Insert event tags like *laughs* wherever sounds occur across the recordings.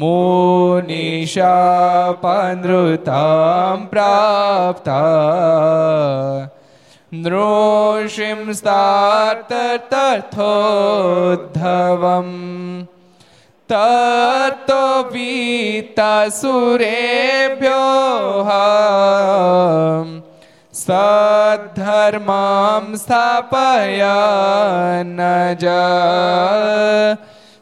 मुनिशापनृतां प्राप्ता नृषिंस्तातर्थोद्धवम् ततो वीतसुरेभ्यो सद्धर्मां स्थापयन् ज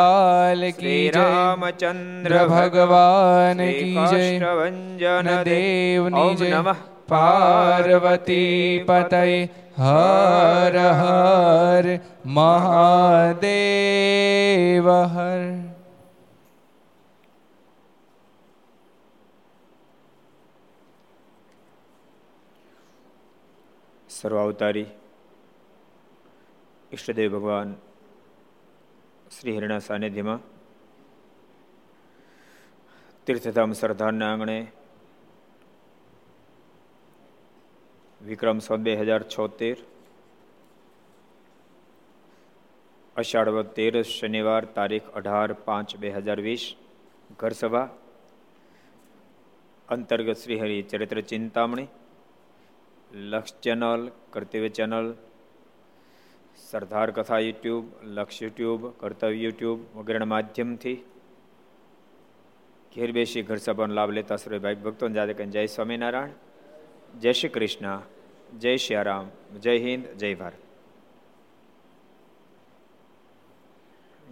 લાલ કી રામચંદ્ર ભગવાન કી જય વંજન દેવની જય પાર્વતી પતય હર હર મહાદેવ હર સર્વાવતારી ઈષ્ટદેવ ભગવાન શ્રી હરિના સાનિધ્યમાં તીર્થધામ સરદારના આંગણે વિક્રમ સો બે હજાર છોતેર, અષાઢ તેર શનિવાર તારીખ અઢાર પાંચ બે હજાર વીસ, ઘરસભા, અંતર્ગત શ્રીહરિ ચરિત્ર ચિંતામણી, લક્ષ ચેનલ, કર્તવ્ય ચેનલ સરદાર કથા યુટ્યુબ લક્ષ યુટ્યુબ કર્તવ્ય યુટ્યુબ વગેરેના માધ્યમથી ઘેર બેસી ઘર સભાનો લાભ લેતા સર્વે ભાઈ ભક્તો જાતે કહીને જય સ્વામિનારાયણ, જય શ્રી કૃષ્ણ, જય શ્રી રામ, જય હિન્દ, જય ભારત.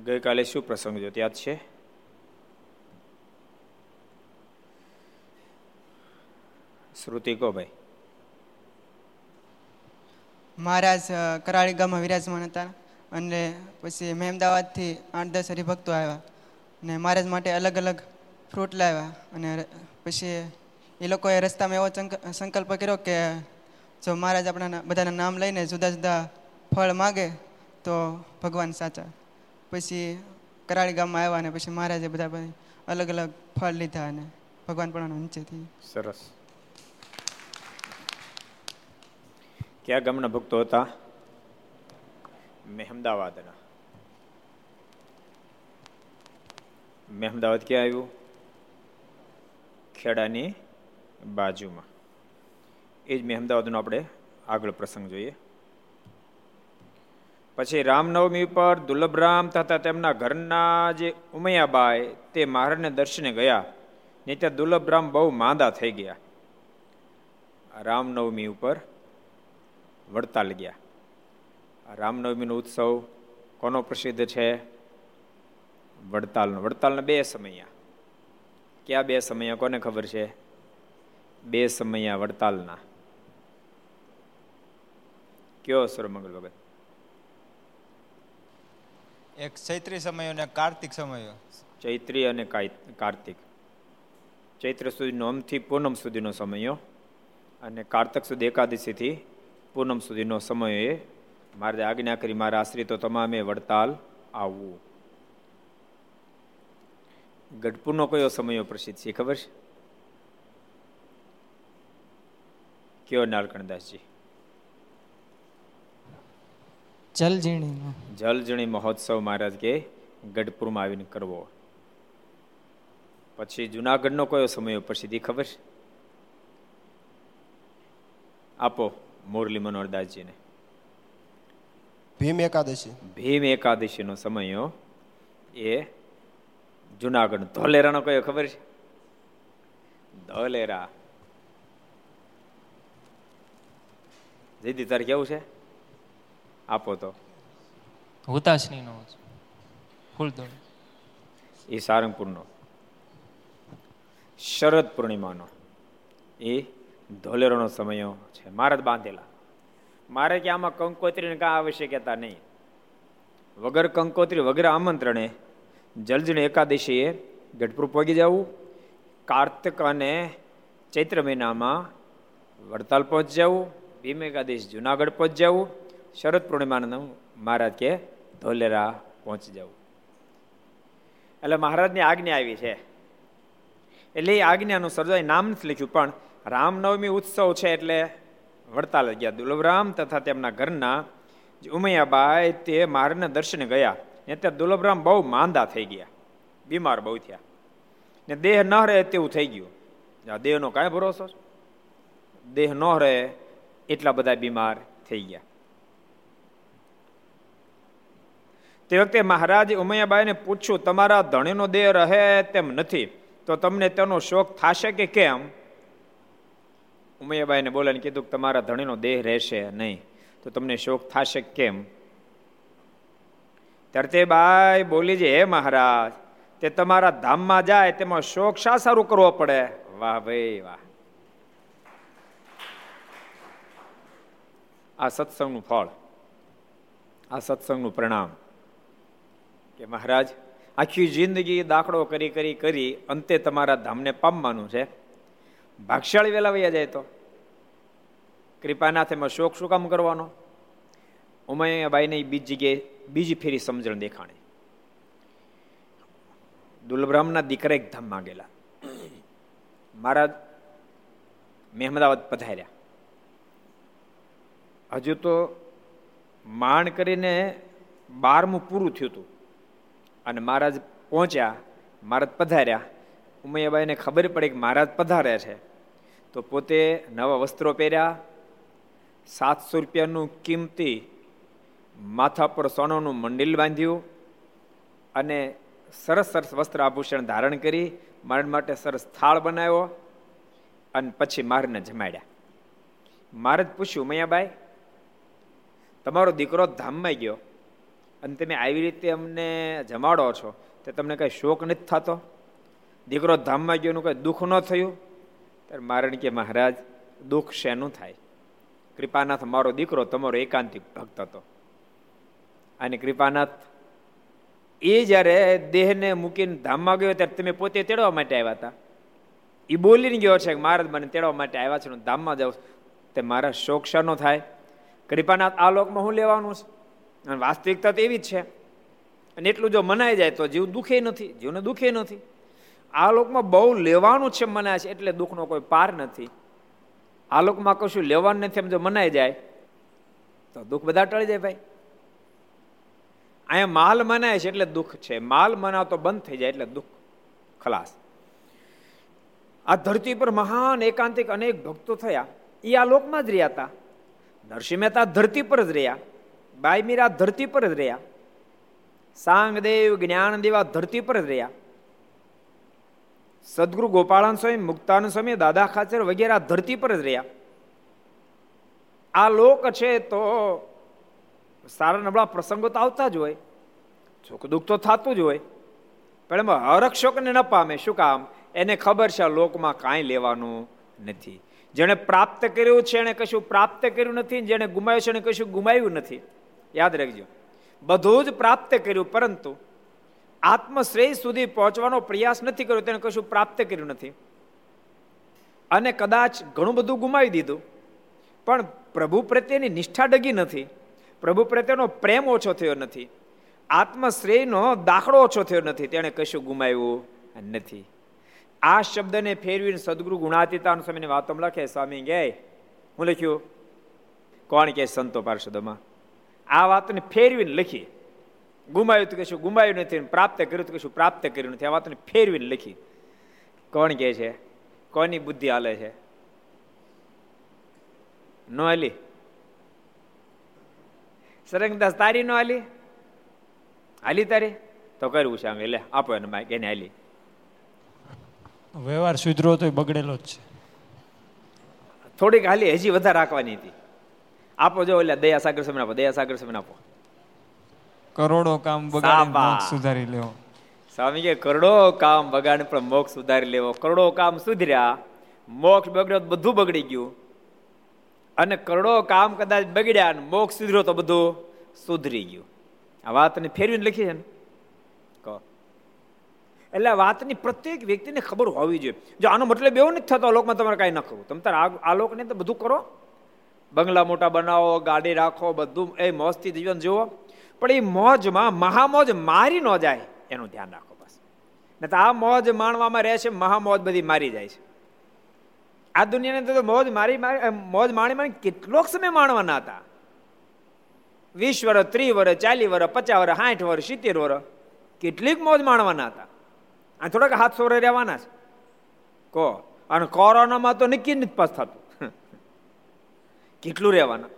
ગઈકાલે શું પ્રસંગ જો યાદ છે? શ્રુતિ કો ભાઈ. મહારાજ કરાળી ગામમાં વિરાજમાન હતા અને પછી મહેમદાવાદથી આઠ દસ હરિભક્તો આવ્યા અને મહારાજ માટે અલગ અલગ ફ્રૂટ લાવ્યા અને પછી એ લોકોએ રસ્તામાં એવો સંકલ્પ કર્યો કે જો મહારાજ આપણા બધાના નામ લઈને જુદા જુદા ફળ માગે તો ભગવાન સાચા. પછી કરાળી ગામમાં આવ્યા અને પછી મહારાજે બધા અલગ અલગ ફળ લીધા અને ભગવાન પણ નીચેથી સરસ. કયા ગામના ભક્તો હતા? મહેમદાવાદના. મહેમદાવાદ ક્યાં આવ્યું? ખેડાની બાજુમાં. એ જ મહેમદાવાદનો આપણે આગળ પ્રસંગ જોઈએ. પછી રામનવમી પર દુર્લભરામ તથા તેમના ઘરના જે ઉમૈયાબાઈ તે મહારાજને દર્શને ગયા. ને ત્યાં દુર્લભરામ બહુ માંદા થઈ ગયા. રામનવમી ઉપર વડતાલ ગયા રામનવમીનો ઉત્સવ કોનો પ્રસિદ્ધ છે? વડતાલનો. વડતાલના બે સમયા. ક્યાં બે સમયા કોને ખબર છે? બે સમયા વડતાલના. કયો સર્વમંગલ ભગત એક ચૈત્રી સમયો અને કાર્તિક સમયો. ચૈત્રી અને કાર્તિક. ચૈત્ર સુધીનો અમથી પૂનમ સુધીનો સમયો. અને કાર્તક સુધી એકાદશીથી પૂનમ સુધીનો સમય એ. મારે આજ્ઞા કરી મારા આશ્રિતો તમામે વડતાલ આવવું. ગઢપુરનો કયો સમયો પ્રસિદ્ધ છે ખબર છે? કયો નાલકણદાસજી? જલજીણી જલજણી મહોત્સવ મહારાજ કે ગઢપુરમાં આવીને કરવો. પછી જુનાગઢનો કયો સમય પ્રસિદ્ધિ ખબર છે? આપો. મુરલી મનોહરદાસજીને ભીમ એકાદશી. ભીમ એકાદશીનો સમયો એ જુનાગઢ ધોલેરાનો કયો ખબર છે? ધોલેરા. જીદી તારે કેવું છે? આપો તો. હુતાશનીનો ફૂલદોડ એ સારંગપુરનો. શરદ પૂર્ણિમાનો. એ ધોલેરોનો સમયો છે. મહારાજ બાંધેલા. મારે કે આમાં કંકોત્રીને કાં આવશ્યકતા નહીં. વગર કંકોત્રી, વગર આમંત્રણે જલજણ એકાદશીએ ગઢપુર પહોંચી જવું. કાર્તિક અને ચૈત્ર મહિનામાં વડતાલ પહોંચી જવું. ભીમ એકાદશ, જુનાગઢ પહોંચી જવું. શરદ પૂર્ણિમાનું મહારાજ કે ધોલેરા પહોંચી જવું. એટલે મહારાજની આજ્ઞા આવી છે. એટલે એ આજ્ઞાનું સર્જાય નામ નથી લખ્યું, પણ રામનવમી ઉત્સવ છે એટલે વડતાલ ગયા. દુલભરામ તથા તેમના ઘરના ઉમૈયાબાઈ તે મારના દર્શને ગયા. ને ત્યાં દુલભરામ બહુ માંદા થઈ ગયા. બીમાર બહુ થયા. ને દેહ ન રહે તેવું થઈ ગયું. દેહનો કાંઈ ભરોસો દેહ ન રહે એટલા બધા બીમાર થઈ ગયા. તે વખતે મહારાજ ઉમૈયાબાઈને પૂછ્યું, તમારા ધણીનો દેહ રહે તેમ નથી, તો તમને તેનો શોખ થશે કે કેમ? ઉમૈયાબાઈને બોલાને કીધું કે તમારા ધણીનો દેહ રહેશે નહીં. તો તમને શોક થશે કેમ? ત્યારે તે બાઈ બોલી છે હે મહારાજ, તે તમારા ધામમાં જાય, તેમાં શોક શા સારું કરવો પડે? વાહ ભાઈ, વાહ. આ સત્સંગનું ફળ, આ સત્સંગનું પ્રણામ કે મહારાજ, આખી જિંદગી દાખલો કરી કરી કરી અંતે તમારા ધામને પામવાનું છે. ભાગશાળી વેલા વૈયા જાય તો? કૃપાનાથ એમાં શોક શું કામ કરવાનો? ઉમૈયાબાઈને બીજી જગ્યાએ બીજી ફેરી સમજણ દેખાણી. દુલબ્રામના દીકરા એક ધામ માંગેલા. મહારાજ મહેમદાવાદ પધાર્યા. હજુ તો માણ કરીને બારમું પૂરું થયું હતું. અને મહારાજ પહોંચ્યા, મહારાજ પધાર્યા. ઉમૈયાબાઈને ખબર પડી કે મહારાજ પધાર્યા છે. તો પોતે નવા વસ્ત્રો પહેર્યા. સાતસો રૂપિયાનું કિંમતી માથા પર સોનાનું મંડિલ બાંધ્યું અને સરસ સરસ વસ્ત્ર આભૂષણ ધારણ કરી મારણ માટે સરસ થાળ બનાવ્યો અને પછી મારને જમાડ્યા. મારે જ પૂછ્યું, મૈયાબાઈ, તમારો દીકરો ધામમાં ગયો અને તમે આવી રીતે અમને જમાડો છો, તે તમને કઈ શોક નથી થતો? દીકરો ધામમાં ગયો એનું કઈ દુઃખ ન થયું? ત્યારે મારણ કે મહારાજ, દુઃખ શેનું થાય? કૃપાનાથ મારો દીકરો, તમારો એકાંતિક ભક્ત હતો. અને કૃપાનાથ, એ જ્યારે દેહને મૂકીને ધામમાં ગયો ત્યારે તમે પોતે તેડવા માટે આવ્યા હતા. એ બોલીને ગયો છે કે મહારાજ, મને તેડવા માટે આવ્યા છે ધામમાં જાઉં તે મારા શોક શાનો થાય. કૃપાનાથ, આ લોકમાં હું લેવાનું છે? અને વાસ્તવિકતા તો એવી જ છે. અને એટલું જો મનાઈ જાય તો જીવ દુખે નથી, જીવને દુખે નથી. આ લોકમાં બહુ લેવાનું છે મનાય છે, એટલે દુઃખનો કોઈ પાર નથી. આ લોકમાં કશું લેવાનું નથી એમ જો મનાઈ જાય, તો દુઃખ બધા ટળી જાય ભાઈ. અહીંયા માલ મનાય છે એટલે દુઃખ છે. માલ મનાવતો બંધ થઈ જાય એટલે દુઃખ, ખલાસ. આ ધરતી પર મહાન, એકાંતિક અનેક ભક્તો થયા. એ આ લોકમાં જ રહ્યા હતા. નરસિંહ મહેતા ધરતી પર જ રહ્યા. બાઈ મીરા ધરતી પર જ રહ્યા. સાંગદેવ જ્ઞાનદેવ આ ધરતી પર જ રહ્યા. સદગુરુ ગોપાળાન સ્વામી, મુક્તાનંદ સ્વામી, દાદા ખાચર વગેરે આ ધરતી પર જ રહ્યા. આ લોક છે તો સારા નબળા પ્રસંગો તો આવતા જ હોય. સુખ દુઃખ તો થતું જ હોય. પણ એમાં હરક્ષકને ન પામે. શું કામ? એને ખબર છે આ લોકમાં કાંઈ લેવાનું નથી. જેણે પ્રાપ્ત કર્યું છે એને કશું પ્રાપ્ત કર્યું નથી. જેણે ગુમાવ્યું છે એને કશું ગુમાવ્યું નથી. યાદ રાખજો. બધું જ પ્રાપ્ત કર્યું, પરંતુ આત્મશ્રેય સુધી પહોંચવાનો પ્રયાસ નથી કર્યો, તેને કશું પ્રાપ્ત કર્યું નથી. અને કદાચ ઘણું બધું ગુમાવી દીધું, પણ પ્રભુ પ્રત્યેની નિષ્ઠા ડગી નથી. પ્રભુ પ્રત્યેનો પ્રેમ ઓછો થયો નથી. આત્મશ્રેયનો દાખલો ઓછો થયો નથી. તેણે કશું ગુમાવ્યું નથી. આ શબ્દને ફેરવીને સદગુરુ ગુણાતીતાન સ્વામીની વાતોમાં લખે, સ્વામી ગે હું લખ્યું? કોણ કે સંતો પાર્ષદોમાં? આ વાતને ફેરવીને લખી ગુમાયું તો કશું ગુમાયું નથી પ્રાપ્ત કર્યું તો કશું પ્રાપ્ત કર્યું નથી. આ વાતને ફેરવીને લખી. કોણ કે છે? કોની બુદ્ધિ હાલે છે? નો હાલી? સરંગદાસ તારી નો હાલી? હાલી તારી? તો કરવું છે આમ. એટલે આપો એને માઇક એને હાલી. વ્યવહાર સુધરો તો બગડેલો જ છે. થોડીક હાલી હજી વધારે રાખવાની હતી. આપો જો એટલે દયા સાગર સમય આપો દયા સાગર સમય આપો. કરોડો કામ બગાડી મોક્ષ સુધારી લેવો સ્વામી કે કરોડો કામ બગાડ પણ મોક્ષ સુધારી લેવો. કરોડો કામ સુધર્યા મોક્ષ બગડ્યો બધું બગડી ગયું. અને કરોડો કામ કદાચ બગડ્યા અને મોક્ષ સુધર્યો તો બધું સુધરી ગયું. આ વાતને ફેરવીને લખી છે ને? કહો. એટલે વાતની પ્રત્યેક વ્યક્તિને ખબર હોવી જોઈએ. જો આનો મતલબ એવો નથી થતો લોકમાં તમારે કાંઈ ન કરવું. તમે તારે આ- આ લોકને તો બધું કરો. બંગલા મોટા બનાવો ગાડી રાખો બધું એ મોજથી જીવન જીવો પણ એ મોજમાં મહામોજ મારી ન જાય એનું ધ્યાન રાખો બસ. ને તો આ મોજ માણવામાં રહે છે, મહામોજ બધી મારી જાય છે. આ દુનિયાની તો મોજ મારી મોજ માણી માણી કેટલોક સમય માણવાના હતા. વીસ વર્ષ ત્રીસ વર્ષ ચાલીસ વર્ષ પચાસ વર્ષ સાઠ વર્ષ સિત્તેર વર્ષ કેટલીક મોજ માણવાના હતા. આ થોડાક હાથ વર્ષ રહેવાના છે. કહો અને કોરોનામાં તો નક્કી નથી પાસ થતું. *laughs* કેટલું રહેવાના?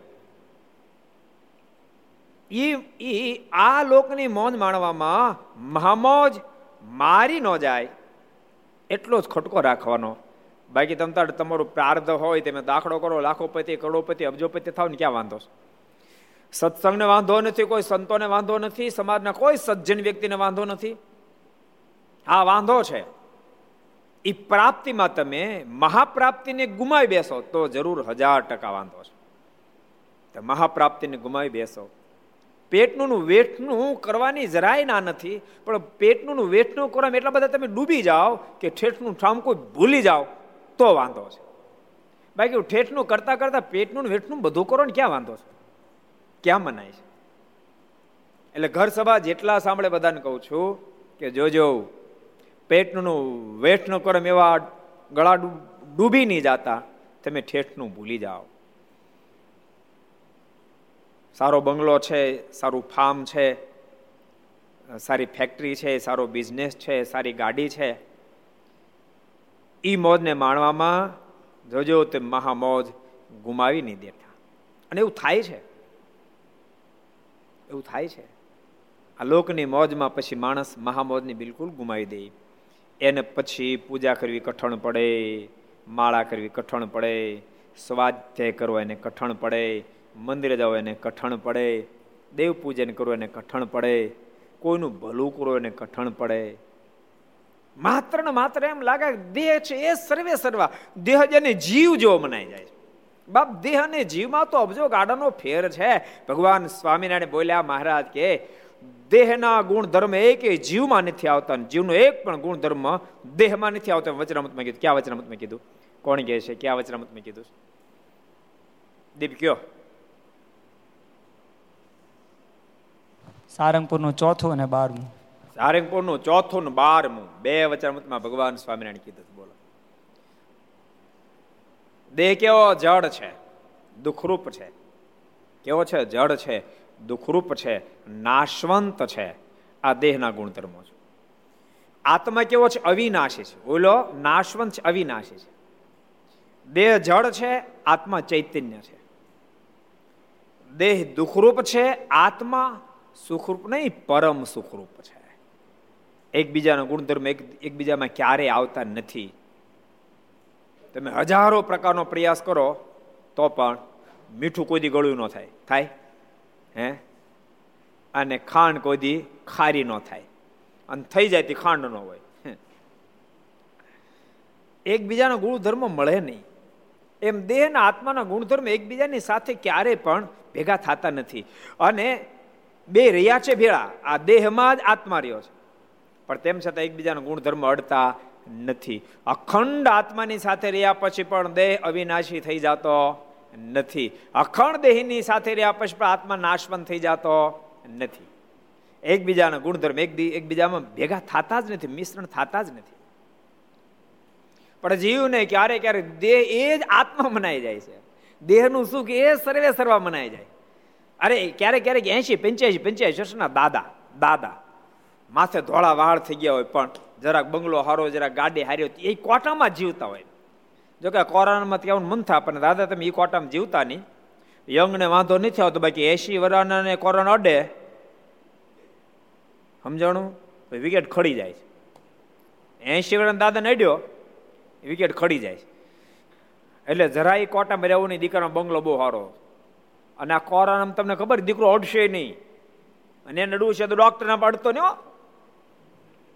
એ એ આ લોકની મોજ માણવામાં મહામોજ મારી ન જાય. એટલો જ ખટકો રાખવાનો. બાકી તમ તાર તમારું પ્રાર્થ હોય તમે દાખલો કરો, લાખોપતિ, કરોડોપતિ, અબજોપતિ થાવ ને ક્યાં વાંધો છે? સત્સંગને વાંધો નથી, કોઈ સંતોને વાંધો નથી, સમાજના કોઈ સજ્જન વ્યક્તિને વાંધો નથી. આ વાંધો છે. એ પ્રાપ્તિમાં તમે મહાપ્રાપ્તિને ગુમાવી બેસો તો જરૂર હજાર ટકા વાંધો છે. મહાપ્રાપ્તિને ગુમાવી બેસો. પેટનું વેઠનું કરવાની જરાય ના નથી, પણ પેટનું વેઠનું કરવામાં એટલા બધા તમે ડૂબી જાઓ કે ઠેઠનું ઠામકું ભૂલી જાઓ, તો વાંધો છે. બાકી ઠેઠનું કરતા કરતા પેટનું વેઠનું બધું કરો ને ક્યાં વાંધો છે? ક્યાં મનાય છે? એટલે ઘર સભા જેટલા સાંભળે બધાને કહું છું કે જોજો પેટનું વેઠનું કરમ એવા ગળા ડૂબી નહીં જાતા, તમે ઠેઠનું ભૂલી જાઓ. સારો બંગલો છે, સારું ફાર્મ છે સારી ફેક્ટરી છે, સારો બિઝનેસ છે, સારી ગાડી છે. એ મોજને માણવામાં જોજો તે મહામોજ ગુમાવી નહીં દેતા. અને એવું થાય છે. એવું થાય છે. આ લોકની મોજમાં પછી માણસ મહામોજની બિલકુલ ગુમાવી દે. એને પછી પૂજા કરવી કઠણ પડે, માળા કરવી કઠણ પડે, સ્વાધ્યાય કરવો એને કઠણ પડે મંદિરે જાઓ એને કઠણ પડે, દેવ પૂજન કરવું એને કઠણ પડે, કોઈનું ભલું કરવું એને કઠણ પડે. માત્ર ને માત્ર એમ લાગે દેહ છે એ સર્વે સર્વા, દેહ જેને જીવ જેવો મનાઈ જાય બાપ, દેહ અને જીવમાં તો અબજો ગાડાનો ફેર છે. ભગવાન સ્વામિનારાયણ બોલ્યા, મહારાજ, કે દેહના ગુણધર્મ એક જીવમાં નથી આવતા જીવનો એક પણ ગુણ ધર્મ દેહમાં નથી આવતો. વચનામતમાં કીધું. ક્યાં વચનામતમાં કીધું? કોણ કહે છે? ક્યાં વચનામતમાં કીધું દીપ કયો. સારંગપુરનું ચોથું અને બારમું. સારંગપુરનું ચોથું ને બારમું. બે વચનામતમાં ભગવાન સ્વામિનારાયણ કીધું બોલો. દેહ કેવો જડ છે? દુઃખરૂપ છે. કેવો છે? જડ છે. દુઃખરૂપ છે. નાશવંત છે. આ દેહના ગુણધર્મો છે. આત્મા કેવો છે? અવિનાશી છે. બોલો, નાશવંત છે, અવિનાશી છે. દેહ જડ છે, આત્મા ચૈતન્ય છે. દેહ દુઃખરૂપ છે, આત્મા સુખરૂપ નહીં, પરમ સુખરૂપ છે. એકબીજાના ગુણધર્મ એક, એકબીજામાં ક્યારેય આવતા નથી. તમે હજારો પ્રકારનો પ્રયાસ કરો, તો પણ મીઠું કોઈથી ગળ્યું ન થાય. થાય? હે? અને ખાંડ કોઈ દી ખારી ન થાય. અને થઈ જાય તે ખાંડ ન હોય. એકબીજાના ગુણધર્મ મળે નહીં. એમ દેહના આત્માના ગુણધર્મ એકબીજાની સાથે ક્યારેય પણ ભેગા થતા નથી. અને બે રહ્યા છે ભેળા. આ દેહમાં જ આત્મા રહ્યો છે. પણ તેમ છતાં એકબીજાના ગુણધર્મ અડતા નથી. અખંડ આત્માની સાથે રહ્યા પછી પણ દેહ અવિનાશી થઈ જતો નથી. અખંડ દેહની સાથે રહ્યા પછી પણ આત્મા નાશવંત થઈ જતો નથી. એકબીજાના ગુણધર્મ એક એકબીજામાં ભેગા થતા જ નથી, મિશ્રણ થતા જ નથી. પણ જીવને ક્યારે ક્યારે દેહ એ જ આત્મા મનાઈ જાય છે. દેહનું સુખ એ સર્વે સર્વા મનાઈ જાય. અરે, ક્યારેક ક્યારેક એસી પંચ્યાસી પંચ્યાસી વર્ષના દાદા દાદા. માથે ધોળા વાળ થઈ ગયા હોય, પણ જરાક બંગલો હારો, જરાક ગાડી હારી હોય એ કોટામાં જીવતા હોય. જોકે કોરોનામાં કેવું મન થાય પણ દાદા, તમે એ કોટામાં જીવતા નહીં. યંગને વાંધો નથી આવતો બાકી એસી વરાને કોરોના અડે. સમજાણું? વિકેટ ખડી જાય છે. એસી વર્ષના દાદાને અડ્યો વિકેટ ખડી જાય છે. એટલે જરા એ કોટામાં રહેવું નહીં, દીકરાનો બંગલો બહુ સારો અને આ કોરોના તમને ખબર, દીકરો અડશે નહીં. અને નડવું છે તો ડોક્ટરને અડતો નહીં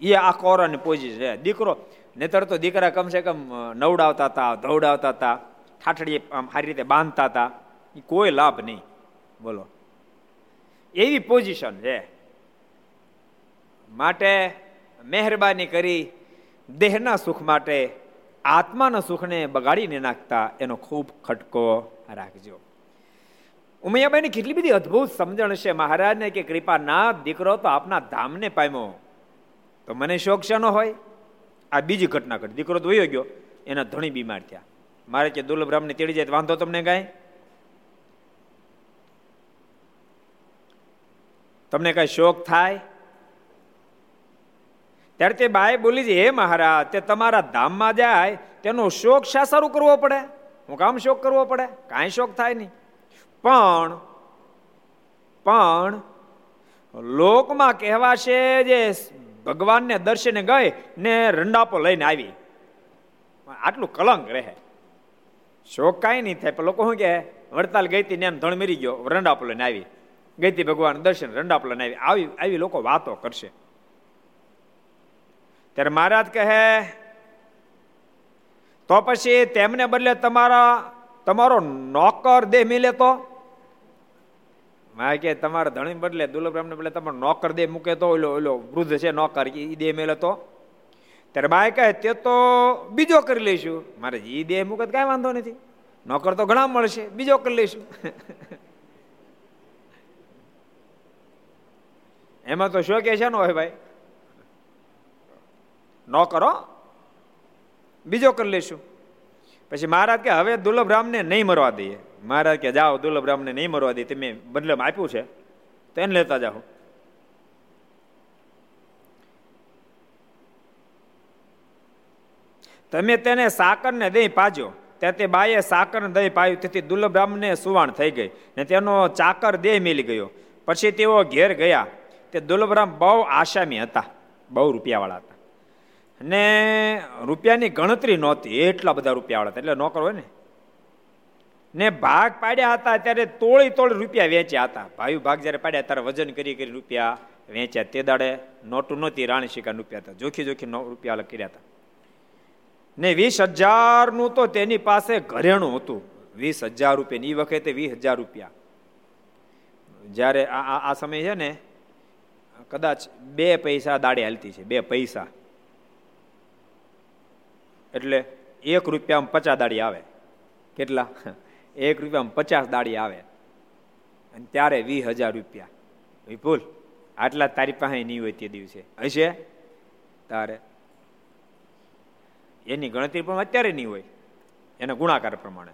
એ આ કોરોનાની પોઝિશન છે. દીકરો, નહીતર તો દીકરા કમસે કમ નવડાવતા હતા ધવડાવતા હતા ઠાઠડી આમ સારી રીતે બાંધતા હતા એ કોઈ લાભ નહીં. બોલો. એવી પોઝિશન છે. માટે મહેરબાની કરી દેહના સુખ માટે, આત્માના સુખને બગાડીને નાખતા એનો ખૂબ ખટકો રાખજો. ઉમૈયાબાઈની કેટલી બધી અદ્ભુત સમજણ છે. મહારાજને કે કૃપાનાથ દીકરો તો આપના ધામને પામ્યો. તો મને શોખ શાનો હોય? આ બીજી ઘટના ઘટી. દીકરો તો વયો ગયો. એના ધણી બીમાર થયા. મારે કે દુર્લભરામને તેડી જાય વાંધો તમને કાંઈ? તમને કઈ શોખ થાય? ત્યારે તે બાએ બોલી છે, હે મહારાજ, તે તમારા ધામમાં જાય, તેનો શોખ શા સારું કરવો પડે? હું કામ શોખ કરવો પડે? કાંઈ શોખ થાય નહીં. પણ પણ, લોકમાં કહેવાશે જે ભગવાનને દર્શને ગઈ ને રંડાપો લઈને આવી. આટલું કલંક રહે. શોખ કાંઈ નહીં થાય, પણ લોકો શું કહે? વડતાલ ગઈ ને એમ ધણ મરી ગયો, રંડાપો લઈને આવી. ગઈ ભગવાન દર્શન, રંડાપો લઈને આવી. આવી આવી લોકો વાતો કરશે. ત્યારે મહારાજ કહે, તો પછી તેમને બદલે તમારા, તમારો નોકર દેહ મિલે તો? માં કે તમારે ધણી બદલે દુર્લભરામને બદલે તમારો નોકર દે મૂકે તો ઓલો ઓલો વૃદ્ધ છે નોકર એ દે મેલે તો ત્યારે બાય કહે, તે તો બીજો કરી લઈશું. મારે એ દે મૂકે કાંઈ વાંધો નથી. નોકર તો ઘણા મળશે, બીજો કરી લઈશું. *laughs* એમાં તો શું કે છે ને હોય ભાઈ. નોકરો બીજો કરી લઈશું. પછી મહારાજ કે, હવે દુર્લભ રામને નહીં મરવા દઈએ. મહારાજ કે જાઓ, દુર્લભ રામને નહીં મરવા દે તમે બદલામાં આપ્યું છે. તો એને લેતા જાઓ. તમે તેને સાકર ને દહીં પાજો. ત્યાં તે બાએ સાકર ને દહીં પાયું, તેથી દુર્લભ રામને સુવાણ થઈ ગઈ ને તેનો ચાકર દેહ મેલી ગયો. પછી તેઓ ઘેર ગયા. તે દુર્લભરામ બહુ આશામી હતા, બહુ રૂપિયાવાળા હતા. ને રૂપિયાની ગણતરી નહોતી, એટલા બધા રૂપિયાવાળા હતા. એટલે નોકર હોય ને ને ભાગ પાડ્યા હતા ત્યારે તોળી તોળી રૂપિયા વેચ્યા હતા. ભાઈ ભાગ જ્યારે પાડ્યા ત્યારે વજન કરી કરી રૂપિયા વેચ્યા. તે દાડે નોટું નહોતી, રાણી શિકાર રૂપિયા હતા. જોખી જોખી નો રૂપિયા કર્યા હતા. ને વીસ હજારનું તો તેની પાસે ઘરેણું હતું. વીસ હજાર રૂપિયા એ વખતે વીસ હજાર રૂપિયા. જ્યારે આ આ સમય છે ને, કદાચ બે પૈસા દાડે હાલતી છે, બે પૈસા. એટલે એક રૂપિયામાં પચાસ દાડી આવે. કેટલા? એક રૂપિયામાં પચાસ દાડી આવે. અને ત્યારે વીસ હજાર રૂપિયા. વિપુલ આટલા તારી પાસે નહીં હોય તે દિવસે. હશે? તારે. એની ગણતરી પણ અત્યારે નહીં હોય. એના ગુણાકાર પ્રમાણે.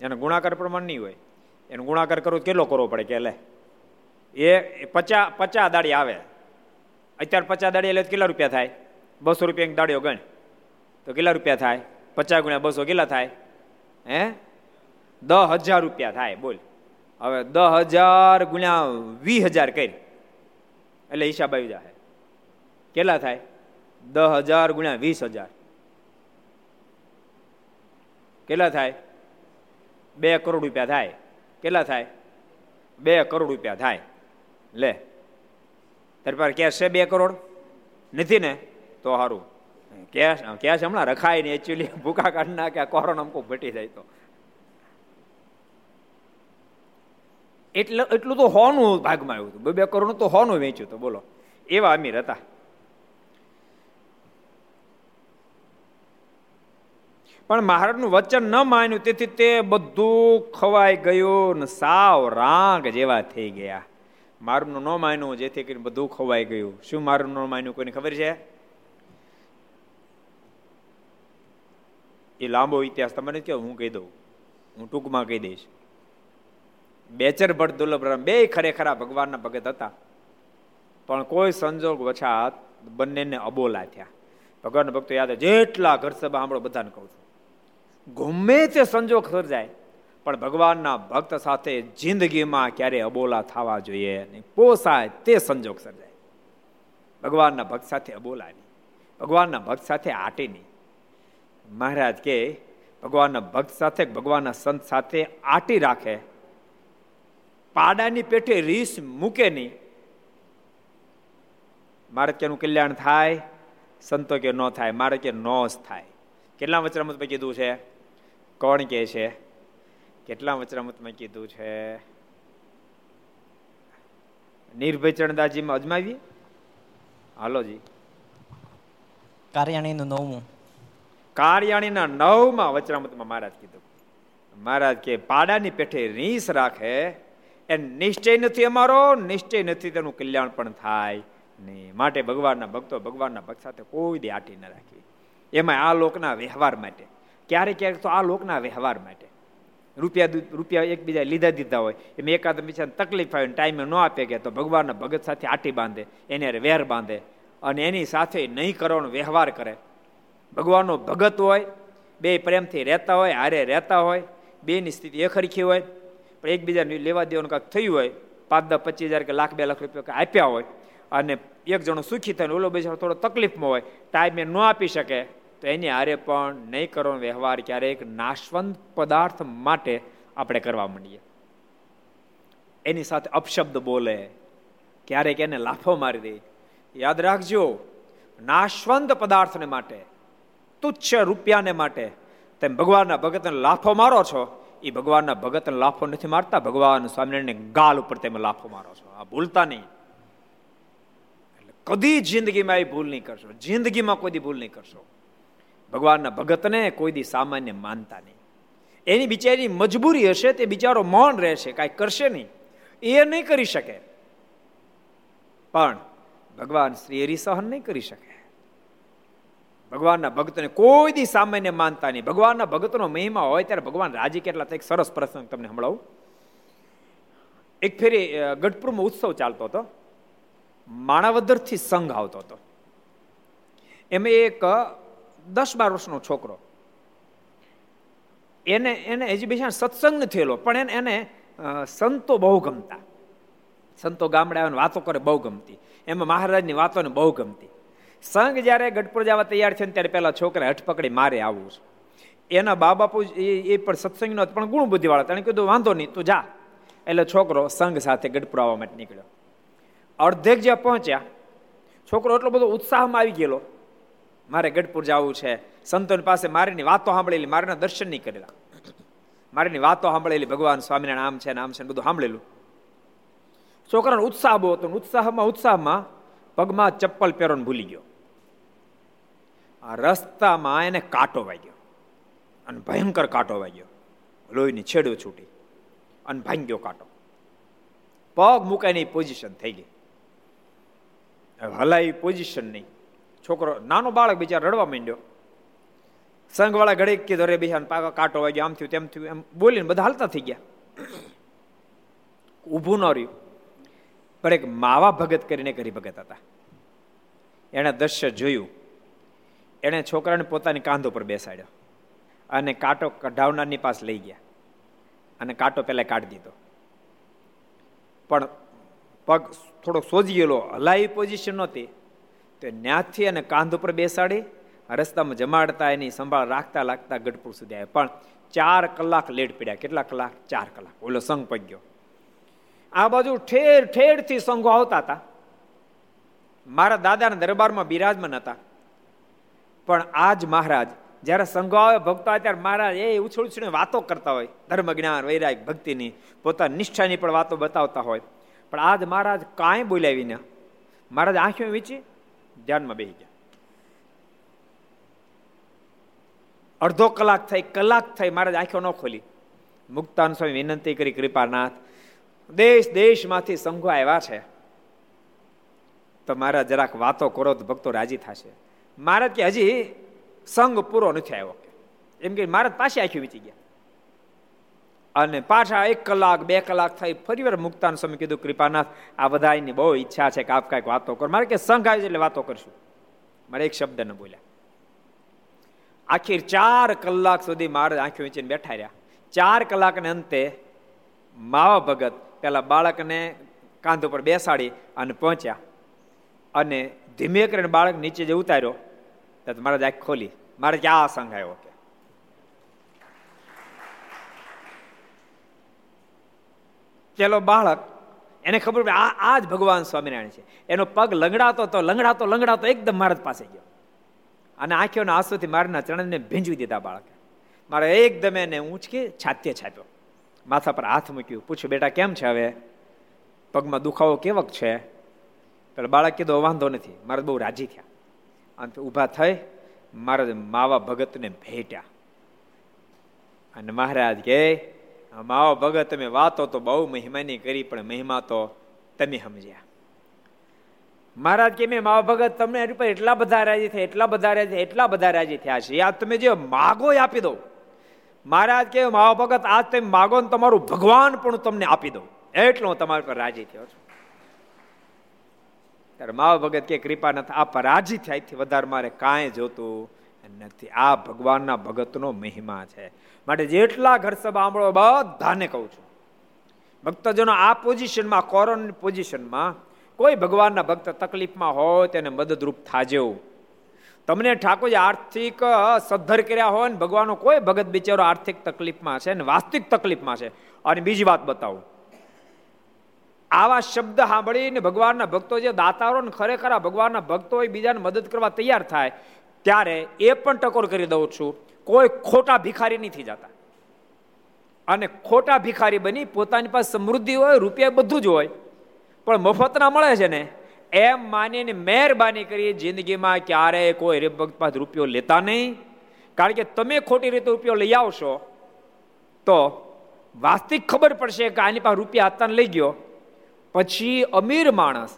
એના ગુણાકાર પ્રમાણે નહીં હોય. એનો ગુણાકાર કરવો કેટલો કરવો પડે કે લે? એ પચા પચાસ દાડી આવે. અત્યારે પચાસ દાડી એટલે કેટલા રૂપિયા થાય? બસો રૂપિયા દાડીઓ ગણ. તો કેટલા રૂપિયા થાય? પચાસ ગુણ્યા બસો કેટલા થાય? હે? દસ હજાર રૂપિયા થાય, બોલ. હવે દસ હજાર ગુણ્યા વીસ હજાર કરી. એટલે હિસાબ આવી જાય કેટલા થાય? દસ હજાર ગુણ્યા વીસ હજાર. કેટલા થાય? બે કરોડ રૂપિયા થાય. કેટલા થાય? બે કરોડ રૂપિયા થાય. લે. તારી પાસે કેશ છે બે કરોડ? નથી ને? તો સારું. કેશ કેશ હમણાં રખાય ને એકચ્યુઅલી ભૂકા કાઢી નાખે કોરોના અમકો ઘટી જાય તો. એટલે, એટલું તો હોનું ભાગમાં આવ્યું હતું. બે બે કરોડ તો હોનું વેચ્યું તો બોલો. એવા અમીર હતા. પણ મહારાજનું વચન ન માન્યું, તેથી તે બધું ખવાઈ ગયું ને સાવ રાંગ જેવા થઈ ગયા. મારું ન માન્યું, જેથી કરીને બધું ખવાઈ ગયું. શું મારું ન માન્યું, કોઈને ખબર છે? એ લાંબો ઇતિહાસ તમારે કહો હું કહી દઉં. હું ટૂંકમાં કહી દઈશ. બેચર ભટ્ટ દુર્લભરામ બે ખરેખરા ભગવાનના ભગત હતા. પણ કોઈ સંજોગ વછાત બંનેને અબોલા થયા. ભગવાન ભક્તો યાદ જેટલા ઘર સભા સાંભળો, બધાને કહું છું. ગમે તે સંજોગ સર્જાય, પણ ભગવાનના ભક્ત સાથે જિંદગીમાં ક્યારે અબોલા થવા જોઈએ નહીં. પોસાય તે સંજોગ સર્જાય. ભગવાનના ભક્ત સાથે અબોલા નહીં. ભગવાનના ભક્ત સાથે આટે નહીં. મહારાજ કે, ભગવાનના ભક્ત સાથે, ભગવાનના સંત સાથે આટી રાખે. પાડાની પેટે રીસ મૂકે નહીં. મારે કેનું કલ્યાણ થાય, સંતો કે ન થાય, મારે કે નો જ થાય. કેટલા વચરામૃતમાં કીધું છે? કોણ કે છે? કેટલા વચરામૃતમાં કીધું છે? નિર્ભય ચરણદાસજીમાં અજમાવીએ? હાલો જી. કાર્યાણીનું નવમું. કાર્યાણીના નવમાં વચરામતમાં મહારાજ કીધું, મહારાજ કે પાડાની પેઠે રીસ રાખે એ નિશ્ચય નથી અમારો, નિશ્ચય નથી તેનું કલ્યાણ પણ થાય નહીં માટે ભગવાનના ભક્તો ભગવાનના ભક્ત સાથે કોઈ દે આટી ન રાખવી એમાં આ લોકના વ્યવહાર માટે, ક્યારેક ક્યારેક તો આ લોકના વ્યવહાર માટે. રૂપિયા રૂપિયા એકબીજા લીધા દીધા હોય, એમ એકાદ બીજાને તકલીફ આવે ટાઈમે ન આપે કે તો ભગવાનના ભગત સાથે આટી બાંધે, એને વેર બાંધે અને એની સાથે નહીં કરવાનો વ્યવહાર કરે. ભગવાનનો ભગત હોય, બે પ્રેમથી રહેતા હોય, હારે રહેતા હોય, બેની સ્થિતિ એકરખી હોય, પણ એકબીજાને લેવા દેવાનું કાંઈક થયું હોય, પાંચ, દસ, પચીસ હજાર કે લાખ, બે લાખ રૂપિયા આપ્યા હોય, અને એક જણો સુખી થાય ઓલો બીજો થોડો તકલીફમાં હોય, ટાઈમે ન આપી શકે, તો એની હારે પણ નહીં કરવાનો વ્યવહાર ક્યારેક નાશવંત પદાર્થ માટે આપણે કરવા માંડીએ. એની સાથે અપશબ્દ બોલે, ક્યારેક એને લાફો મારી દે. યાદ રાખજો, નાશવંત પદાર્થને માટે તુચ્છ રૂપિયાને માટે. તેમ ભગવાનના ભગતને લાફો મારો છો એ ભગવાનના ભગતને લાફો નથી મારતા, ભગવાન સ્વામિનારાયણ ગાલ ઉપર તમે લાફો મારો છો. આ ભૂલતા નહીં. એટલે કદી જિંદગીમાં એ ભૂલ નહીં કરશો. જિંદગીમાં કોઈ દી ભૂલ નહીં કરશો. ભગવાનના ભગતને કોઈ દી સામાન્ય માનતા નહીં. એની બિચારી મજબૂરી હશે તે બિચારો મૌન રહેશે, કાંઈ કરશે નહીં. એ નહીં કરી શકે. પણ ભગવાન શ્રી એરી સહન નહીં કરી શકે. ભગવાનના ભક્તને કોઈ દી સામાન્ય માનતા નહીં. ભગવાનના ભક્તનો મહિમા હોય ત્યારે ભગવાન રાજી કેટલા એક સરસ પ્રસંગ તમને સંભળાવું. એક ફેરી ગઢપુરમાં ઉત્સવ ચાલતો હતો. માણાવદરથી સંઘ આવતો હતો. એમાં એક દસ બાર વર્ષનો છોકરો. એને એને એજ્યુકેશન સત્સંગ થયેલો, પણ એને એને સંતો બહુ ગમતા. સંતો ગામડા વાતો કરે બહુ ગમતી. એમાં મહારાજની વાતોને બહુ ગમતી. સંઘ જ્યારે ગઢપુર જવા તૈયાર છે ત્યારે પેલા છોકરા હઠપકડી મારે આવવું છે. એના બા બાપુ એ પણ સત્સંગનો પણ ગુણ બુદ્ધિવાળા તેને કીધું, વાંધો નહીં, તું જા. એટલે છોકરો સંઘ સાથે ગઢપુર આવવા માટે નીકળ્યો. અડધેક જ્યાં પહોંચ્યા, છોકરો એટલો બધો ઉત્સાહમાં આવી ગયેલો, મારે ગઢપુર જવું છે. સંતોની પાસે મારીની વાતો સાંભળેલી, મારીના દર્શન નહીં કરેલા મારીની વાતો સાંભળેલી, ભગવાન સ્વામિનારાયણ આમ છે ને આમ છે બધું સાંભળેલું. છોકરાનો ઉત્સાહ બહુ હતો ઉત્સાહમાં ઉત્સાહમાં પગમાં ચપ્પલ પહેરવાનું ભૂલી ગયો. આ રસ્તામાં એને કાંટો વાગ્યો અને ભયંકર કાંટો વાગ્યો. લોહીની છેડો છૂટી અને ભાંગ્યો કાંટો. પગ મૂકાયની પોઝિશન થઈ ગઈ. હલાવી પોઝિશન નહીં. છોકરો, નાનો બાળક બિચારા રડવા માંડ્યો. સંઘવાળા ઘડીક કીધો રે બિહાન પાકા કાંટો વાગ્યો, આમ થયું તેમ થયું. એમ બોલીને બધા હાલતા થઈ ગયા. ઊભું ન રહ્યું. પણ એક માવા ભગત કરીને એક ભગત હતા. એણે દ્રશ્ય જોયું. એણે છોકરાને પોતાની કાંધો પર બેસાડ્યો અને કાંટો કઢાવનારની પાસ લઈ ગયા અને કાંટો પહેલાં કાઢી દીધો. પણ પગ થોડો સોજી ગયેલો હલાવી પોઝિશન નહોતી. તો ન્યાથી અને કાંધ ઉપર બેસાડી રસ્તામાં જમાડતા એની સંભાળ રાખતા લાગતા ગઢપુર સુધી આવ્યા. પણ ચાર કલાક લેટ પડ્યા. કેટલા કલાક? ચાર કલાક. ઓલો સંઘ પગ્યો. આ બાજુ ઠેર ઠેરથી સંઘો આવતા હતા. મારા દાદાના દરબારમાં બિરાજમાન હતા. પણ આજ મહારાજ, જ્યારે સંઘો આવે, ભક્તો આવે, ત્યારે મહારાજ એ ઉછળ ઉછળીને વાતો કરતા હોય. ધર્મ જ્ઞાન વૈરાગ, ભક્તિની, પોતાની નિષ્ઠાની પણ વાતો બતાવતા હોય. પણ આજ મહારાજ કાંઈ બોલાવી બોલાવીને મહારાજ આંખો વીંચી, ધ્યાનમાં બેસી ગયા. અડધો કલાક થઈ કલાક થઈ મહારાજ આંખો ન ખોલી. મુક્તાન સ્વામી વિનંતી કરી, કૃપાનાથ દેશ દેશમાંથી સંઘો આવ્યા છે. તો મારા જરાક વાતો કરો તો ભક્તો રાજી થશે. મહારાજ કે હજી સંઘ પૂરો નથી આવ્યો એમ કે મહારાજ પાસે આખી વીચી ગયા. અને પાછા એક કલાક, બે કલાક થઈ ફરી વાર મુક્તાન સ્વામી કીધું, કૃપાનાથ, આ બધાની બહુ ઈચ્છા છે કે આપ કાંઈક વાતો કરો. મારે કે સંઘ આવી એટલે વાતો કરશું. મારે એક શબ્દ ન બોલ્યા. આખી ચાર કલાક સુધી મારે આંખી વીંચીને બેઠા રહ્યા. ચાર કલાકને અંતે માવા ભગત પેલા બાળકને કાંધ ઉપર બેસાડી અને પહોંચ્યા. અને ધીમે કરીને બાળક નીચે જે ઉતાર્યો, તો મારા આંખ ખોલી. મારે ક્યાં સંઘ આવ્યો કે. પેલો બાળક, એને ખબર પડે, આ આ જ ભગવાન સ્વામિનારાયણ છે. એનો પગ લંગડાતો તો લંગડાતો લંગડાતો એકદમ મારા પાસે ગયો. અને આંખીઓના આંસુથી મારના ચરણને ભીંજવી દીધા બાળકે. મારે એકદમ એને ઊંચકી છાત્ય છાપ્યો. માથા પર હાથ મૂક્યું. પૂછ્યું, બેટા, કેમ છે હવે? પગમાં દુખાવો કેવક છે? પેલા બાળક કીધો વાંધો નથી. મારે બહુ રાજી થયા. અંત ઊભા થઈ મારા માવા ભગતને ભેટ્યા. અને મહારાજ કે, માવા ભગત, તમે વાતો તો બહુ મહિમાની કરી, પણ મહિમા તો તમે સમજ્યા. મહારાજ કે, મેં માવા ભગત તમને એટલા બધા રાજી થયા, એટલા બધા રાજી એટલા બધા રાજી થયા છે. આ તમે જે માગો આપી દો. મહારાજ કે માવો ભગત આજ તમે માગો ને તમારું ભગવાન પણ તમને આપી દઉં. એટલો હું તમારી પર રાજી થયો છું. ત્યારે માવો ભગત કે આ રાજી થયા વધારે મારે કાંઈ જોતું નથી. આ ભગવાનના ભગતનો મહિમા છે. માટે જેટલા ઘર સભા સાંભળો, બધાને કહું છું, ભક્તજનો, આ પોઝિશનમાં કોરોન પોઝિશનમાં કોઈ ભગવાનના ભક્ત તકલીફમાં હોય તેને મદદરૂપ થાજો તમને ઠાકોરજી આર્થિક સદ્ધર કર્યા હોય ને ભગવાનનો કોઈ ભગત બિચારો આર્થિક તકલીફમાં છે ને વાસ્તવિક તકલીફમાં છે. અને બીજી વાત બતાવું. આવા શબ્દ સાંભળીને ભગવાનના ભક્તો જે દાતારો ને ખરેખર ભગવાનના ભક્તો એ બીજાને મદદ કરવા તૈયાર થાય, ત્યારે એ પણ ટકોર કરી દઉં છું, કોઈ ખોટા ભિખારી નથી જતા. અને ખોટા ભિખારી બની પોતાની પાસે સમૃદ્ધિ હોય, રૂપિયા બધું જ હોય, પણ મફતના મળે છે ને એમ માનીને મહેરબાની કરી જિંદગીમાં ક્યારેય કોઈ હરિભક્ત પાસે રૂપિયો લેતા નહીં. કારણ કે તમે ખોટી રીતે રૂપિયો લઈ આવશો, તો વાસ્તવિક ખબર પડશે કે આની પાસે રૂપિયા હતા લઈ ગયો. પછી અમીર માણસ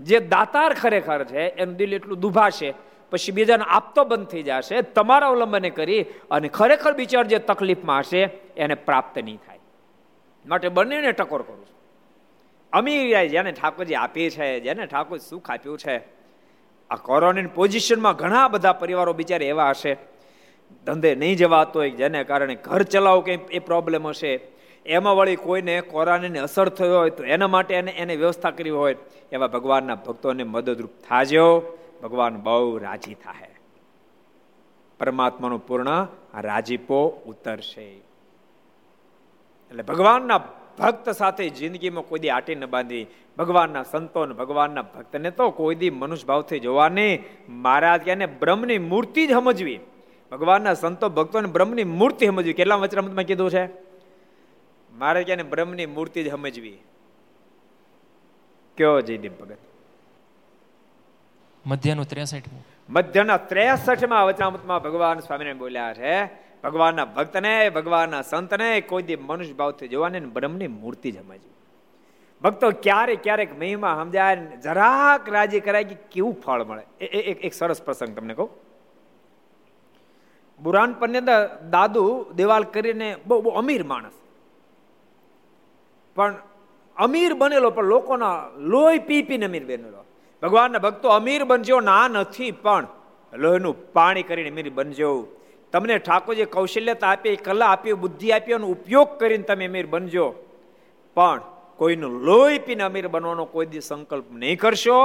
જે દાતાર ખરેખર છે, એનું દિલ એટલું દુભાશે, પછી બીજાને આપતો બંધ થઈ જશે, તમારા અવલંબને કરી અને ખરેખર બિચાર જે તકલીફમાં હશે, એને પ્રાપ્ત નહીં થાય. માટે બંનેને ટકોર કરું છું. અમીર જેને ઠાકોરજી આપી છે, જેને ઠાકોર સુખ આપ્યું છે, આ કોરોનાની પોઝિશનમાં ઘણા બધા પરિવારો બિચારે એવા હશે. ધંધે નહીં જવાતો હોય, જેને કારણે ઘર ચલાવો કંઈ એ પ્રોબ્લેમ હશે. એમાં વળી કોઈને કોરોનાની અસર થયો હોય, તો એના માટે એને એને વ્યવસ્થા કરી હોય, એવા ભગવાનના ભક્તોને મદદરૂપ થાજો. ભગવાન બહુ રાજી થાય પરમાત્માનું પૂર્ણ રાજીપો ઉતરશે. એટલે ભગવાનના ભક્ત સાથે જિંદગીમાં કોઈ દી આટી ન બાંધી. ભગવાનના સંતો ભગવાનના ભક્તને તો કોઈ દી મનુષ્ય ભાવથી જોવાને મહારાજ કે બ્રહ્મની મૂર્તિ જ સમજવી. ભગવાનના સંતો ભક્તોને બ્રહ્મની મૂર્તિ સમજવી. કેટલા વચરામતમાં કીધું છે? મારે કે બ્રહ્મની મૂર્તિ જ સમજવી. કયો જયદીપ ભગત? મધ્યનું ત્રેસઠ મધ્યના ત્રેસઠમાં વચનામૃતમાં ભગવાન સ્વામીને બોલ્યા છે ભગવાનના ભક્તને, ભગવાનના સંતને કોઈ દી મનુષ્ય ભાવથી જોવાને બ્રહ્મની મૂર્તિ જ સમજવી. ભક્તો ક્યારેક ક્યારેક મહિમા સમજાય જરાક રાજી કરાય કે કેવું ફળ મળે. એક એક સરસ પ્રસંગ તમને કહું. બુરાન પરની અંદર દાદુ દેવાલ કરીને બહુ બહુ અમીર માણસ. પણ અમીર બનેલો, પણ લોકોના લોહી પી પીને અમીર બનેલો. ભગવાનના ભક્તો અમીર બનજો ના નથી, પણ લોહીનું પાણી કરીને અમીર બનજો. તમને ઠાકોરજી કૌશલ્યતા આપી, કલા આપી, બુદ્ધિ આપી, એનો ઉપયોગ કરીને તમે અમીર બનજો. પણ કોઈનું લોહી પીને અમીર બનવાનો કોઈ દી સંકલ્પ નહીં કરશો.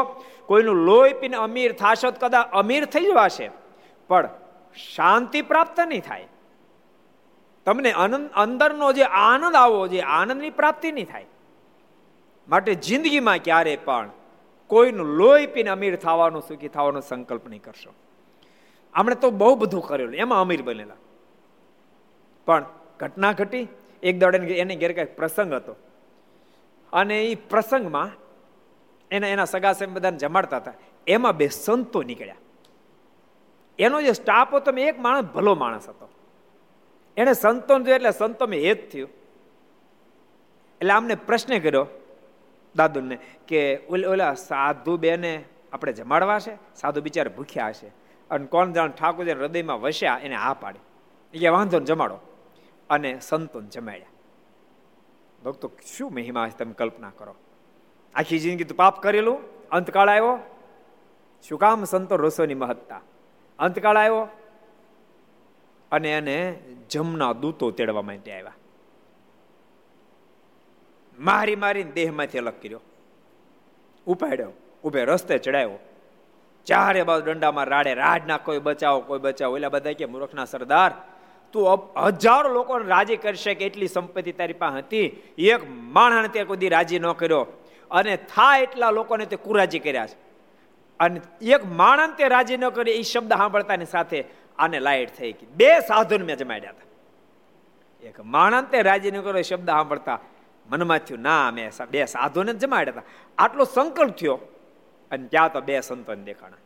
કોઈનું લોહી પીને અમીર થશો તો કદાચ અમીર થઈ જવાશે પણ શાંતિ પ્રાપ્ત નહીં થાય. તમને અંદરનો જે આનંદ આવો જે આનંદની પ્રાપ્તિ નહીં થાય. માટે જિંદગીમાં ક્યારે પણ કોઈનું લોહી પીને અમીર થવાનો સુખી થવાનો સંકલ્પ નહીં કરશો. આપણે તો બહુ બધું કરેલું એમાં અમીર બનેલા. પણ ઘટના ઘટી. એક દોડે એને ઘેર કંઈક પ્રસંગ હતો. અને એ પ્રસંગમાં એના એના સગા સેમ બધાને જમાડતા હતા. એમાં બે સંતો નીકળ્યા. એનો જે સ્ટાફ હતો મેં એક માણસ ભલો માણસ હતો. એને સંતો જોયું એટલે સંતો મેં હેત થયું. એટલે આમને પ્રશ્ન કર્યો દાદુને કે ઓલા સાધુ બેને આપણે જમાડવા છે? સાધુ બિચારા ભૂખ્યા હશે. અને કોણ જાણ ઠાકોરજી હૃદયમાં વસ્યા, એને હા પાડી. એ વાંધો જમાડો. અને સંતોન જમાડ્યા. ભક્તો, શું મહિમા તમે કલ્પના કરો. આખી જિંદગી તો પાપ કરેલું, અંતકાળ આવ્યો. શું કામ સંતો રસોની મહત્તા? અંતકાળ આવ્યો. અને એને જમના દૂતો તેડવા માટે આવ્યા. મારી મારીને દેહમાંથી અલગ કર્યો. ઉપાડ્યો ઉભે રસ્તે ચડાવ્યો ચારે બાજુ દંડામાં રાડે રાડ ના કોઈ બચાવો કોઈ બચાવો. એટલે બધા કે, મૂર્ખના સરદાર, તું હજારો લોકોને રાજી કરી શકે એટલી સંપત્તિ તારી પાસે હતી. એક માણસને તે કોઈ રાજી ન કર્યો. અને થાય એટલા લોકોને તે કુરાજી કર્યા છે. અને એક માણસ તે રાજી ન કરે એ શબ્દ સાંભળતાની સાથે આને લાઈટ થઈ ગઈ. બે સાધુને મેં જમાડ્યા હતા. એક માણસ તે રાજી ન કરે શબ્દ સાંભળતા મનમાં થયું, ના, મેં બે સાધુને જમાડ્યા હતા. આટલો સંકલ્પ થયો. અને ત્યાં તો બે સંતોને દેખાણા.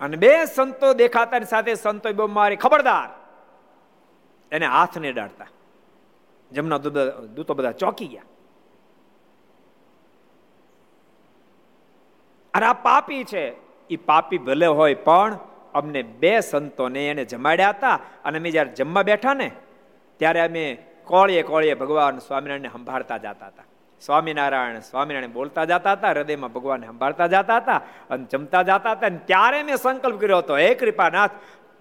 અને બે સંતો દેખાતાની સાથે સંતો બહુ મારી ખબરદાર. એને હાથ ને ડાળતા. જમના દૂતો બધા ચોકી ગયા. અને આ પાપી છે. એ પાપી ભલે હોય પણ અમને બે સંતોને એને જમાડ્યા હતા. અને અમે જયારે જમવા બેઠા ને, ત્યારે અમે કોળીએ કોળીએ ભગવાન સ્વામિનારાયણને સંભાળતા જતા હતા. સ્વામિનારાયણ સ્વામિનારાયણ બોલતા જતા હતા, હૃદયમાં ભગવાન સંભાળતા જતા હતા અને જમતા જતા હતા અને ત્યારે મેં સંકલ્પ કર્યો હતો, હે કૃપાનાથ,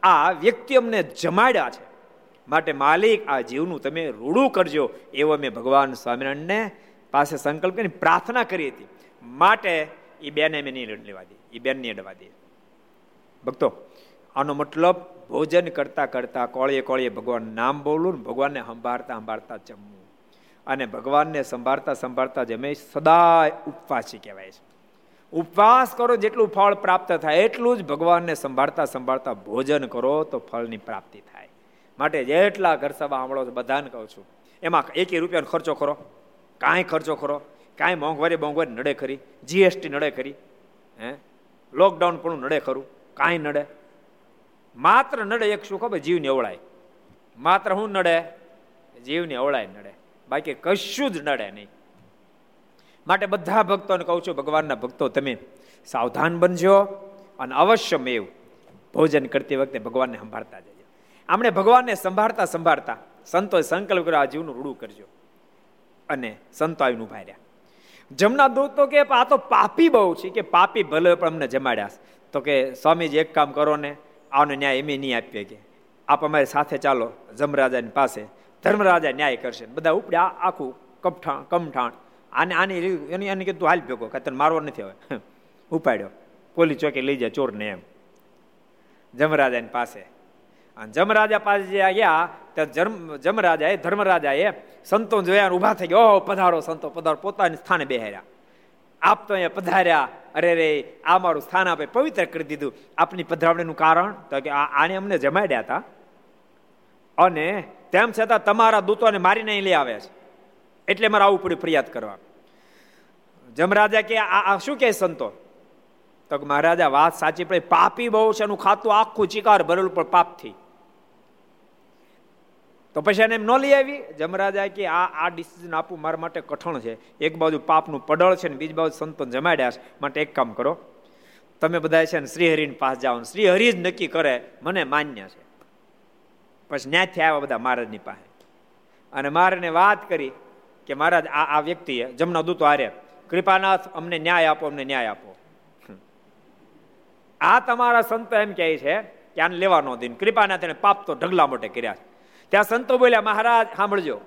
આ વ્યક્તિ અમને જમાડ્યા છે. માટે માલિક, આ જીવનું તમે રૂડું કરજો, એવો મેં ભગવાન સ્વામિનારાયણને પાસે સંકલ્પ કરીને પ્રાર્થના કરી હતી. માટે એ બેને મેં નહીં લેવા દે, એ બેન નહીં અડવા દે. ભક્તો, આનો મતલબ ભોજન કરતા કરતા કોળીએ કોળીએ ભગવાન નામ બોલું ને ભગવાનને સંભાળતા સંભાળતા જમવું. અને ભગવાનને સંભાળતા સંભાળતા જમે સદાય ઉપવાસી કહેવાય છે. ઉપવાસ કરો જેટલું ફળ પ્રાપ્ત થાય, એટલું જ ભગવાનને સંભાળતા સંભાળતા ભોજન કરો તો ફળની પ્રાપ્તિ થાય. માટે જેટલા ઘર સભા સાંભળો છો, બધાને કહું છું, એમાં એક રૂપિયાનો ખર્ચો કરો કાંઈ ખર્ચો કરો કાંઈ મોંઘવારી મોંઘવારી નડે ખરી જીએસટી નડે ખરી, હે? લોકડાઉન પણ નડે ખરું, કાંઈ નડે. માત્ર નડે એક શું ખબર, જીવને અવળાય. માત્ર હું નડે? જીવને અવળાય નડે. બાકી કશું જ નડે નહીં. માટે બધા ભક્તોને કહું છું, ભગવાનના ભક્તો, તમે સાવધાન બનજો અને અવશ્ય મેવ ભોજન કરતી વખતે ભગવાનને સંભાળતા જજો. આમણે ભગવાનને સંભાળતા સંભાળતા સંતોએ સંકલ્પ કર્યો, આ જીવનું રૂડું કરજો. અને સંતો આવીને ઊભા રહ્યા. જમના તો કે, આ તો પાપી બહુ છે કે પાપી ભલે પણ અમને જમાડ્યા તો કે, સ્વામીજી, એક કામ કરો ને, આનો ન્યાય એમ નહીં આપીએ કે. આપ અમારી સાથે ચાલો, જમરાજાની પાસે ધર્મરાજા ન્યાય કરશે. બધા ઉપડ્યા, આખું કપઠાણ કમઠાણ. આને આની એની એને કીધું, હાલ ભેગો કે તને મારવો નથી હવે. *laughs* ઉપાડ્યો. પોલીસ ચોકી લઈ જાય ચોરને એમ. જમરાજાની પાસે. અને જમરાજા પાસે જે ગયા, ત્યાં જમરાજાએ, ધર્મરાજાએ સંતો જોયા ઊભા થઈ ગયા. ઓહો, પધારો સંતો, પધારો. પોતાની સ્થાને બેહાર્યા. આપ તો અહીંયા પધાર્યા. અરે રે આ મારું સ્થાન આપે. પવિત્ર કરી દીધું. આપની પધરાવણીનું કારણ. તો કે આને અમને જમાડ્યા હતા. અને તેમ છતાં તમારા દૂતોને મારીને લઈ આવે છે. એટલે મારે આવું પડ્યું ફરિયાદ કરવા જમરાજા કે, આ શું કહે સંતો? તો મહારાજા, વાત સાચી પડે પાપી બહુ છે, એનું ખાતું આખું ચિકાર ભરેલું પણ પાપથી તો પછી એને એમ ન લઈ આવી. જમરાજા કે, આ આ ડિસિઝન આપવું મારા માટે કઠણ છે. એક બાજુ પાપનું પડળ છે ને બીજી બાજુ સંતો જમાડ્યા છે. માટે એક કામ કરો. તમે બધા છે ને શ્રીહરિની પાસે જાઓ શ્રીહરિ જ નક્કી કરે, મને માન્ય છે. પછી ન્યાયથી આવ્યા બધા મહારાજની પાસે. અને મહારાજને વાત કરી કે મહારાજ, આ આ વ્યક્તિએ જમના દૂતો હારે કૃપાનાથ, અમને ન્યાય આપો, અમને ન્યાય આપો. આ તમારા સંતો એમ કહે છે કે આને લેવા ન કૃપાનાથ એને પાપ તો ઢગલા મોટે કર્યા ત્યાં સંતો બોલ્યા, મહારાજ, સાંભળજો.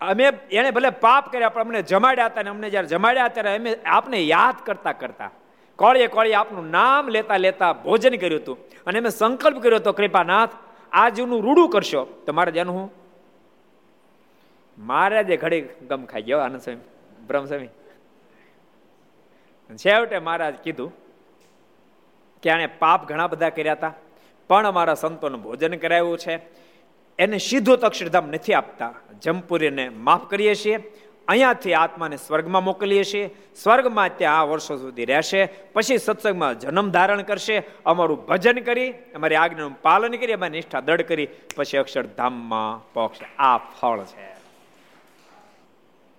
અમે એને ભલે પાપ કર્યા, પણ અમને જમાડ્યા હતા ને અમને જયારે જમાડ્યા ત્યારે અમે આપને યાદ કરતા કરતા કોળીએ કોળીએ આપનું નામ લેતા લેતા ભોજન કર્યું હતું. અને અમે સંકલ્પ કર્યો હતો, કૃપાનાથ આ જીવનું રૂડું કરશો તો મારે જેનું હું મહારાજે ઘડી ગમ ખાઈ ગયો, આનંદ સ્વામી, બ્રહ્મ સ્વામી. છેવટે મહારાજ કીધું કે આને પાપ ઘણા બધા કર્યા હતા, પણ અમારા સંતોનું ભોજન કરાવ્યું છે. એને સીધો તક્ષરધામ નથી આપતા. જમપુરીને માફ કરીએ છીએ. અહીંયાથી આત્માને સ્વર્ગમાં મોકલીએ છીએ. સ્વર્ગમાં ત્યાં વર્ષો સુધી રહેશે. પછી સત્સંગમાં જન્મ ધારણ કરશે. અમારું ભજન કરી, અમારી આજ્ઞાનું પાલન કરી, અમારી નિષ્ઠા દળ કરી. પછી અક્ષરધામમાં પોક્ષ. આ ફળ છે.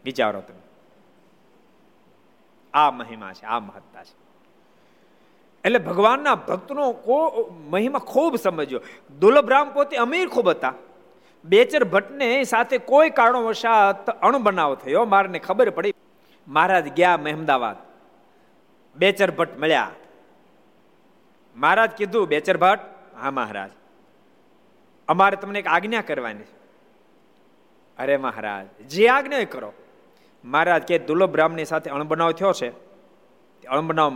વિચારો તમે. આ મહિમા છે, આ મહત્તા છે. એટલે ભગવાનના ભક્તનો કો, મહિમા ખૂબ સમજ્યો. દુર્લભરામ પોતે અમીર ખૂબ હતા. બેચર ભટ્ટને સાથે કોઈ કારણોવશાત અણબનાવ થયો. મારને ખબર પડી. મહારાજ ગયા મહેમદાવાદ. બેચર ભટ્ટ મળ્યા. મહારાજ કીધું, બેચર ભટ્ટ, હા મહારાજ. અમારે તમને એક આજ્ઞા કરવાની અરે મહારાજ, જે આજ્ઞા કરો. મહારાજ કે, દુર્લભ બ્રાહ્મણી સાથે અણબનાવ થયો છે. અણબનાવ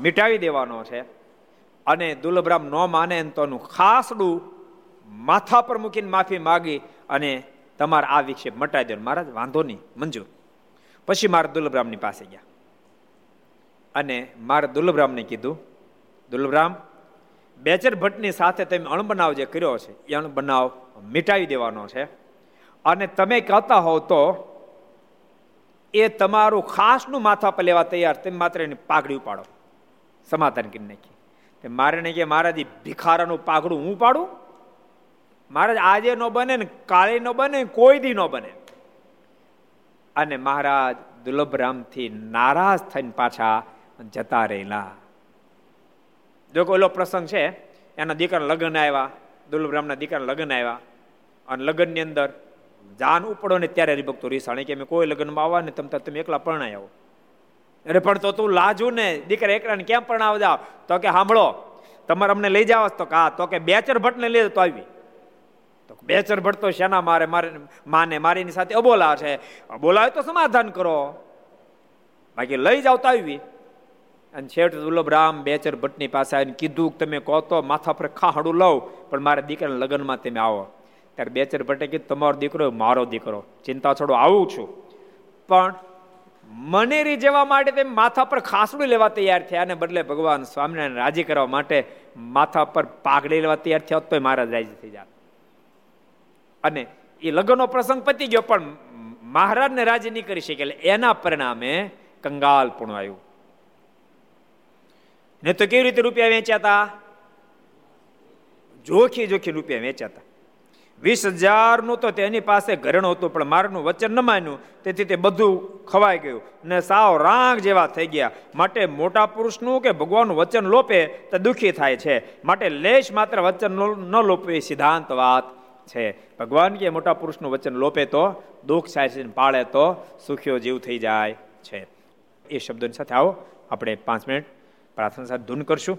મિટાવી દેવાનો છે. અને દુર્લભ બ્રાહ્મ ન માને તો ખાસડું માથા પર મૂકીને માફી માગી અને તમારા આ વિક્ષેપ મટાઈ દો. મહારાજ, વાંધો નહીં. મંજૂર પછી મારા દુર્લભરામની પાસે ગયા. અને મારા દુર્લભરામને કીધું, દુર્લભરામ, બેચર ભટ્ટની સાથે તમે અણબનાવ જે કર્યો છે, એ અણબનાવ મિટાવી દેવાનો છે. અને તમે કહેતા હોવ તો એ તમારું ખાસનું માથા પર લેવા તૈયાર. તમે માત્ર એની પાઘડી ઉપાડો. સમાધાન કરી નાખી. મારે ને કે મારા ભિખારાનું પાઘડું હું પાડું મહારાજ, આજે ન બને ને કાલે ન બને કોઈ દી ન બને. અને મહારાજ દુર્લભરામથી નારાજ થઈને પાછા જતા રહેલા. જો કોઈ ઓલો પ્રસંગ છે, એના દીકરા લગ્ન આવ્યા, દુર્લભરામના દીકરા લગ્ન આવ્યા. અને લગ્નની અંદર જાન ઉપડો ને ત્યારે હરિભક્તો રીસાણે કે મેં કોઈ લગ્નમાં આવવા ને તમતા તમે એકલા પરણાય આવો. અરે, પણ તો તું લાજુ ને? દીકરા એકલાને કેમ પરણાવ જાવ તો કે સાંભળો તમારે અમને લઈ જાવ. તો કા તો કે બેચર ભટ્ટને લઈ તો આવી. બેચર ભટ્ટો શેના મારે? મારે માને, મારીની સાથે અબોલા છે. અબોલા તો સમાધાન કરો. બાકી લઈ જાવ તો આવી. અને છેવટ દુર્લભ રામ બેચર ભટ્ટની પાસે આવીને કીધું તમે કહો તો માથા પર ખાહડું લઉં, પણ મારા દીકરાના લગ્નમાં તમે આવો. ત્યારે બેચર ભટ્ટે કીધું, તમારો દીકરો મારો દીકરો. ચિંતા છોડો, આવું છું. પણ મનેરી જવા માટે તેમ માથા પર ખાસડું લેવા તૈયાર થયા અને બદલે ભગવાન સ્વામિનારાયણ રાજી કરવા માટે માથા પર પાઘડી લેવા તૈયાર થયા તો મહારાજ રાજી થઈ જાય અને એ લગ્નનો પ્રસંગ પતી ગયો, પણ મહારાજને રાજી નહીં કરી શકે, એટલે એના પરિણામે કંગાલ પણ આવ્યું. ને તો કેવી રીતે રૂપિયા વેચ્યા હતા જોખી જોખી રૂપિયા વેચ્યા હતા વીસ હજારનું તો તેની પાસે ઘરેણું હતું, પણ મારનું વચન ન માન્યું. તેથી તે બધું ખવાઈ ગયું. ને સાવ રાંગ જેવા થઈ ગયા. માટે મોટા પુરુષનું કે ભગવાનનું વચન લોપે, તો દુઃખી થાય છે. માટે લેશ માત્ર વચન ન લોપે સિદ્ધાંત વાત. છે. ભગવાન કે મોટા પુરુષનું વચન લોપે તો, દુઃખ થાય છે પાળે તો સુખ્યો જીવ થઈ જાય છે. એ શબ્દોની સાથે આવો, આપણે પાંચ મિનિટ પ્રાર્થના સાથે ધૂન કરશું.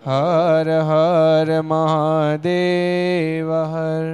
હર હર મહાદેવ હર